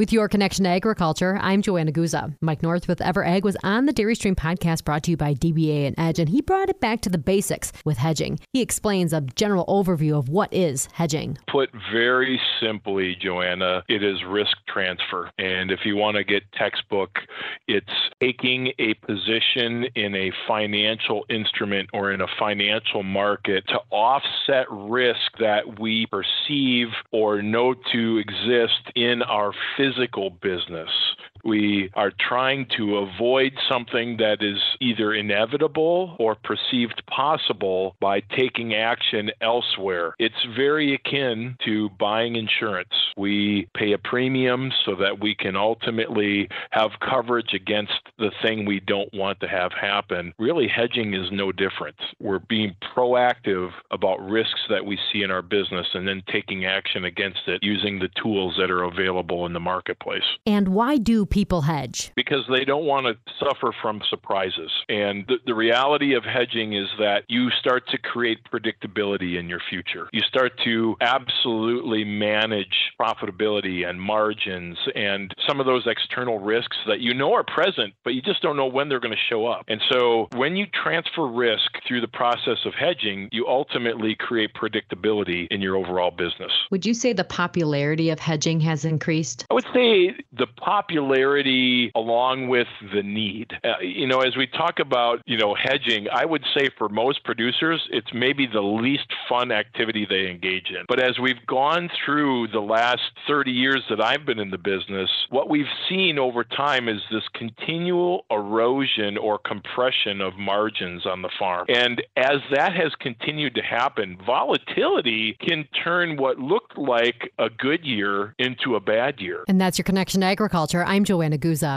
With your connection to agriculture, I'm Joanna Guza. Mike North with EverAg was on the Dairy Stream podcast brought to you by DBA and Edge, and he brought it back to the basics with hedging. He explains a general overview of what is hedging. Put very simply, Joanna, it is risk transfer. And if you want to get textbook, it's taking a position in a financial instrument or in a financial market to offset risk that we perceive or know to exist in our physical business. We are trying to avoid something that is either inevitable or perceived possible by taking action elsewhere. It's very akin to buying insurance. We pay a premium so that we can ultimately have coverage against the thing we don't want to have happen. Really, hedging is no different. We're being proactive about risks that we see in our business and then taking action against it using the tools that are available in the marketplace. And why do people hedge? Because they don't want to suffer from surprises. And the, the reality of hedging is that you start to create predictability in your future. You start to absolutely manage profitability and margins and some of those external risks that you know are present, but you just don't know when they're going to show up. And so when you transfer risk through the process of hedging, you ultimately create predictability in your overall business. Would you say the popularity of hedging has increased? I would say the popularity along with the need. Uh, you know, as we talk about, you know, hedging, I would say for most producers, it's maybe the least fun activity they engage in. But as we've gone through the last 30 years that I've been in the business, what we've seen over time is this continual erosion or compression of margins on the farm. And as that has continued to happen, volatility can turn what looked like a good year into a bad year. And that's your connection to agriculture. I'm Joanna Guza.